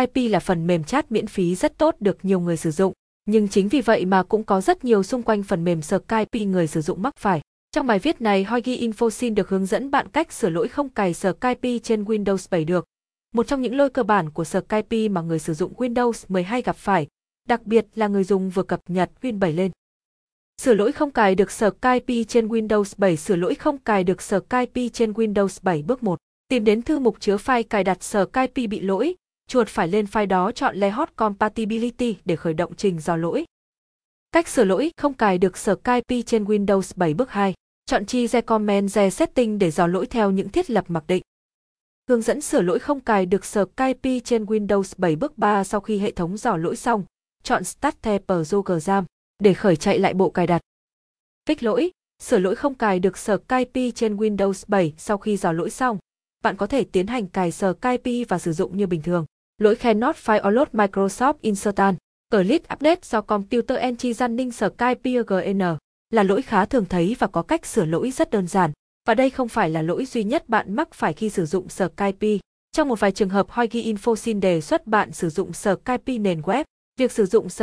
IP là phần mềm chat miễn phí rất tốt được nhiều người sử dụng, nhưng chính vì vậy mà cũng có rất nhiều xung quanh phần mềm Skype người sử dụng mắc phải. Trong bài viết này, Hoigi Info xin được hướng dẫn bạn cách sửa lỗi không cài Skype trên Windows 7 được. Một trong những lỗi cơ bản của Skype mà người sử dụng Windows 12 gặp phải, đặc biệt là người dùng vừa cập nhật Win 7 lên. Sửa lỗi không cài được Skype trên Windows 7 Sửa lỗi không cài được Skype trên Windows 7 bước 1. Tìm đến thư mục chứa file cài đặt Skype bị lỗi, chuột phải lên file đó chọn Layout Compatibility để khởi động trình dò lỗi. Cách sửa lỗi không cài được Skype trên Windows 7 bước 2. Chọn chi Recommend Setting để dò lỗi theo những thiết lập mặc định. Hướng dẫn sửa lỗi không cài được Skype trên Windows 7 bước 3 sau khi hệ thống dò lỗi xong, chọn Start the Program để khởi chạy lại bộ cài đặt. Fix lỗi, sửa lỗi không cài được Skype trên Windows 7 sau khi dò lỗi xong, bạn có thể tiến hành cài Skype và sử dụng như bình thường. Lỗi khe not file Microsoft Instant, Click Update do Computer Engine Cai PGN là lỗi khá thường thấy và có cách sửa lỗi rất đơn giản. Và đây không phải là lỗi duy nhất bạn mắc phải khi sử dụng Skype. Trong một vài trường hợp Hoigi Info xin đề xuất bạn sử dụng Skype nền web. Việc sử dụng Skype